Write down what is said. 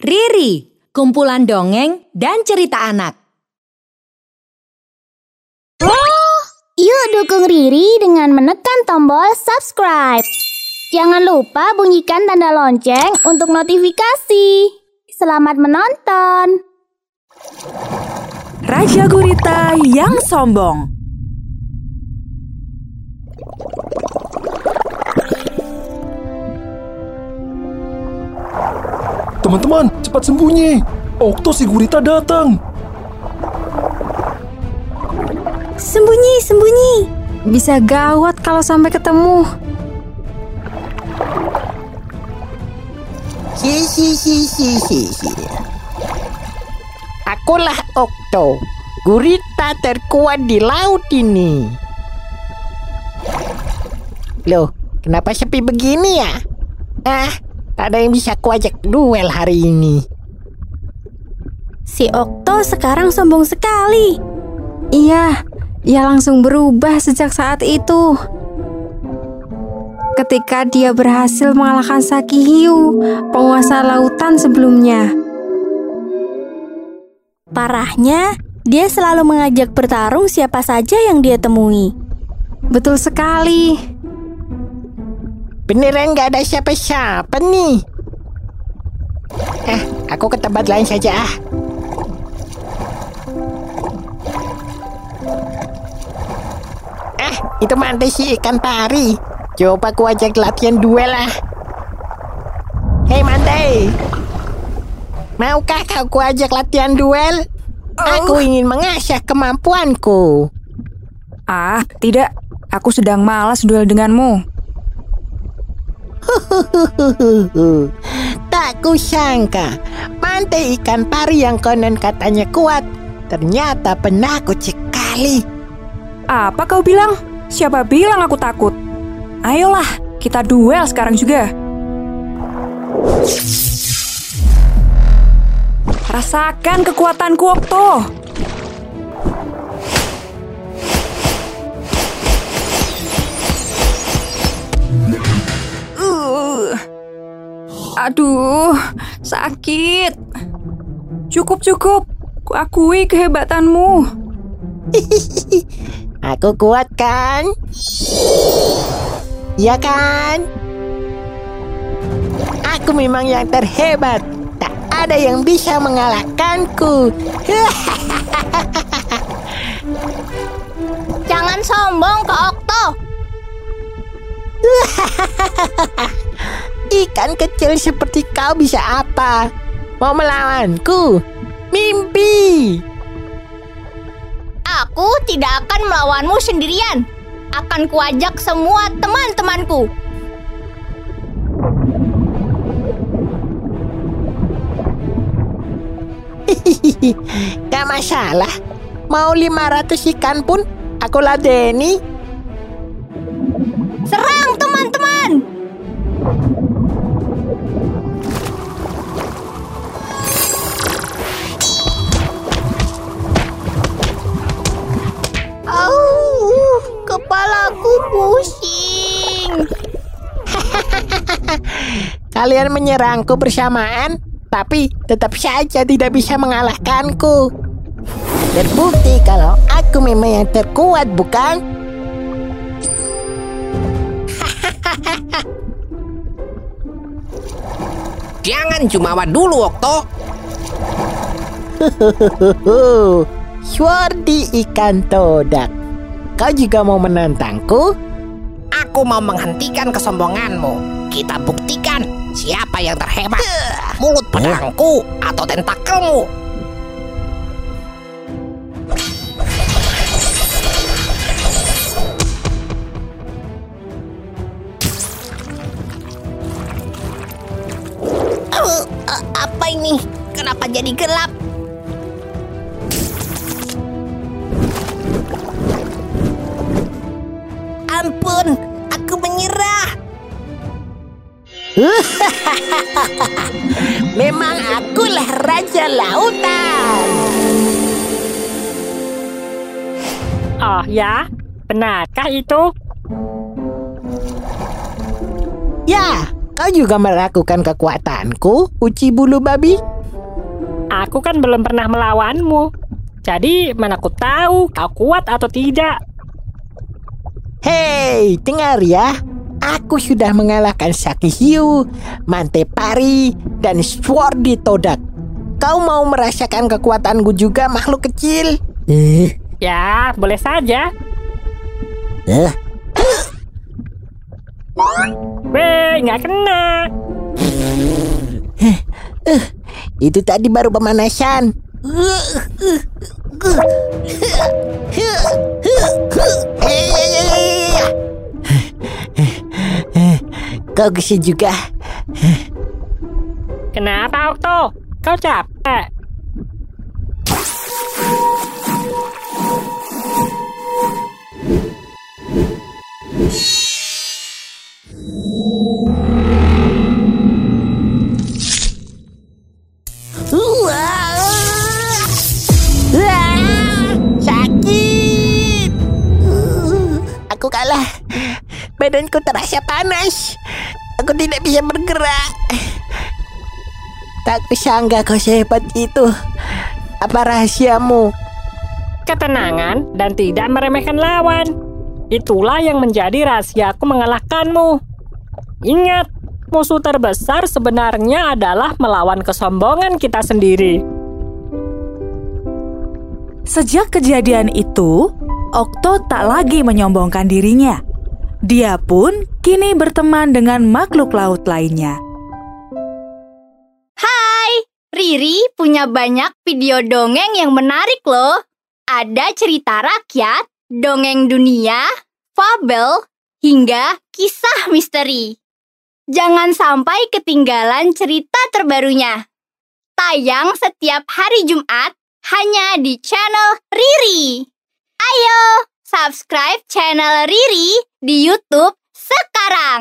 Riri, kumpulan dongeng dan cerita anak. Yuk dukung Riri dengan menekan tombol subscribe. Jangan lupa bunyikan tanda lonceng untuk notifikasi. Selamat menonton. Raja Gurita yang sombong. Teman-teman, cepat sembunyi. Okto si gurita datang. Sembunyi, sembunyi. Bisa gawat kalau sampai ketemu. Si si si si si si. Akulah Okto, gurita terkuat di laut ini. Loh, kenapa sepi begini ya? Ah, tak ada yang bisa kuajak duel hari ini. Si Okto sekarang sombong sekali. Iya, ia langsung berubah sejak saat itu. Ketika dia berhasil mengalahkan Saki Hiu, penguasa lautan sebelumnya. Parahnya, dia selalu mengajak bertarung siapa saja yang dia temui. Betul sekali. Beneran nggak ada siapa-siapa nih. Eh, aku ke tempat lain saja ah. Eh, itu mana si ikan pari? Coba ku ajak latihan duel lah. Hei Mantai, maukah kau ku ajak latihan duel? Aku ingin mengasah kemampuanku. Ah, tidak. Aku sedang malas duel denganmu. tak kusangka, mantai ikan pari yang konon katanya kuat, ternyata penakut sekali. Apa kau bilang? Siapa bilang aku takut? Ayolah, kita duel sekarang juga. Rasakan kekuatanku, Okto. Aduh, sakit. Cukup, cukup. Kuakui kehebatanmu. Aku kuat kan? Ya kan? Aku memang yang terhebat. Tak ada yang bisa mengalahkanku. Jangan sombong ke Okto. Ikan kecil seperti kau bisa apa? Mau melawanku? Mimpi! Aku tidak akan melawanmu sendirian. Akan kuajak semua teman-temanku. Gak masalah. Mau 500 ikan pun aku ladeni. Serang teman-teman! Pusing. Kalian menyerangku bersamaan, tapi tetap saja tidak bisa mengalahkanku. Terbukti kalau aku memang yang terkuat, bukan? Jangan jumawa dulu, Okto. Swardi ikan todak. Kau juga mau menantangku? Aku mau menghentikan kesombonganmu. Kita buktikan siapa yang terhebat. Mulut pedangku atau tentakelmu. Uh, uh, apa ini? Kenapa jadi gelap? Ampun, aku menyerah. Memang akulah raja lautan. Oh ya, benarkah itu? Ya, kau juga meragukan kekuatanku, uci bulu babi? Aku kan belum pernah melawanmu. Jadi mana aku tahu kau kuat atau tidak. Hei, dengar ya. Aku sudah mengalahkan Saki Hiu, Mantepari, dan Swordy Todak. Kau mau merasakan kekuatanku juga makhluk kecil? Eh, Ya, boleh saja. eh, Weh, nggak kena. itu tadi baru pemanasan. Kau gesit juga. Kenapa, Okto? Kau capek? Aku kalah. Badanku terasa panas. Aku tidak bisa bergerak. Tak kusangka kau sehebat itu. Apa rahasiamu? Ketenangan dan tidak meremehkan lawan. Itulah yang menjadi rahasiaku mengalahkanmu. Ingat, musuh terbesar sebenarnya adalah melawan kesombongan kita sendiri. Sejak kejadian itu, Okto tak lagi menyombongkan dirinya. Dia pun kini berteman dengan makhluk laut lainnya. Hai, Riri punya banyak video dongeng yang menarik loh. Ada cerita rakyat, dongeng dunia, fabel, hingga kisah misteri. Jangan sampai ketinggalan cerita terbarunya. Tayang setiap hari Jumat hanya di channel Riri. Ayo, subscribe channel Riri di YouTube sekarang.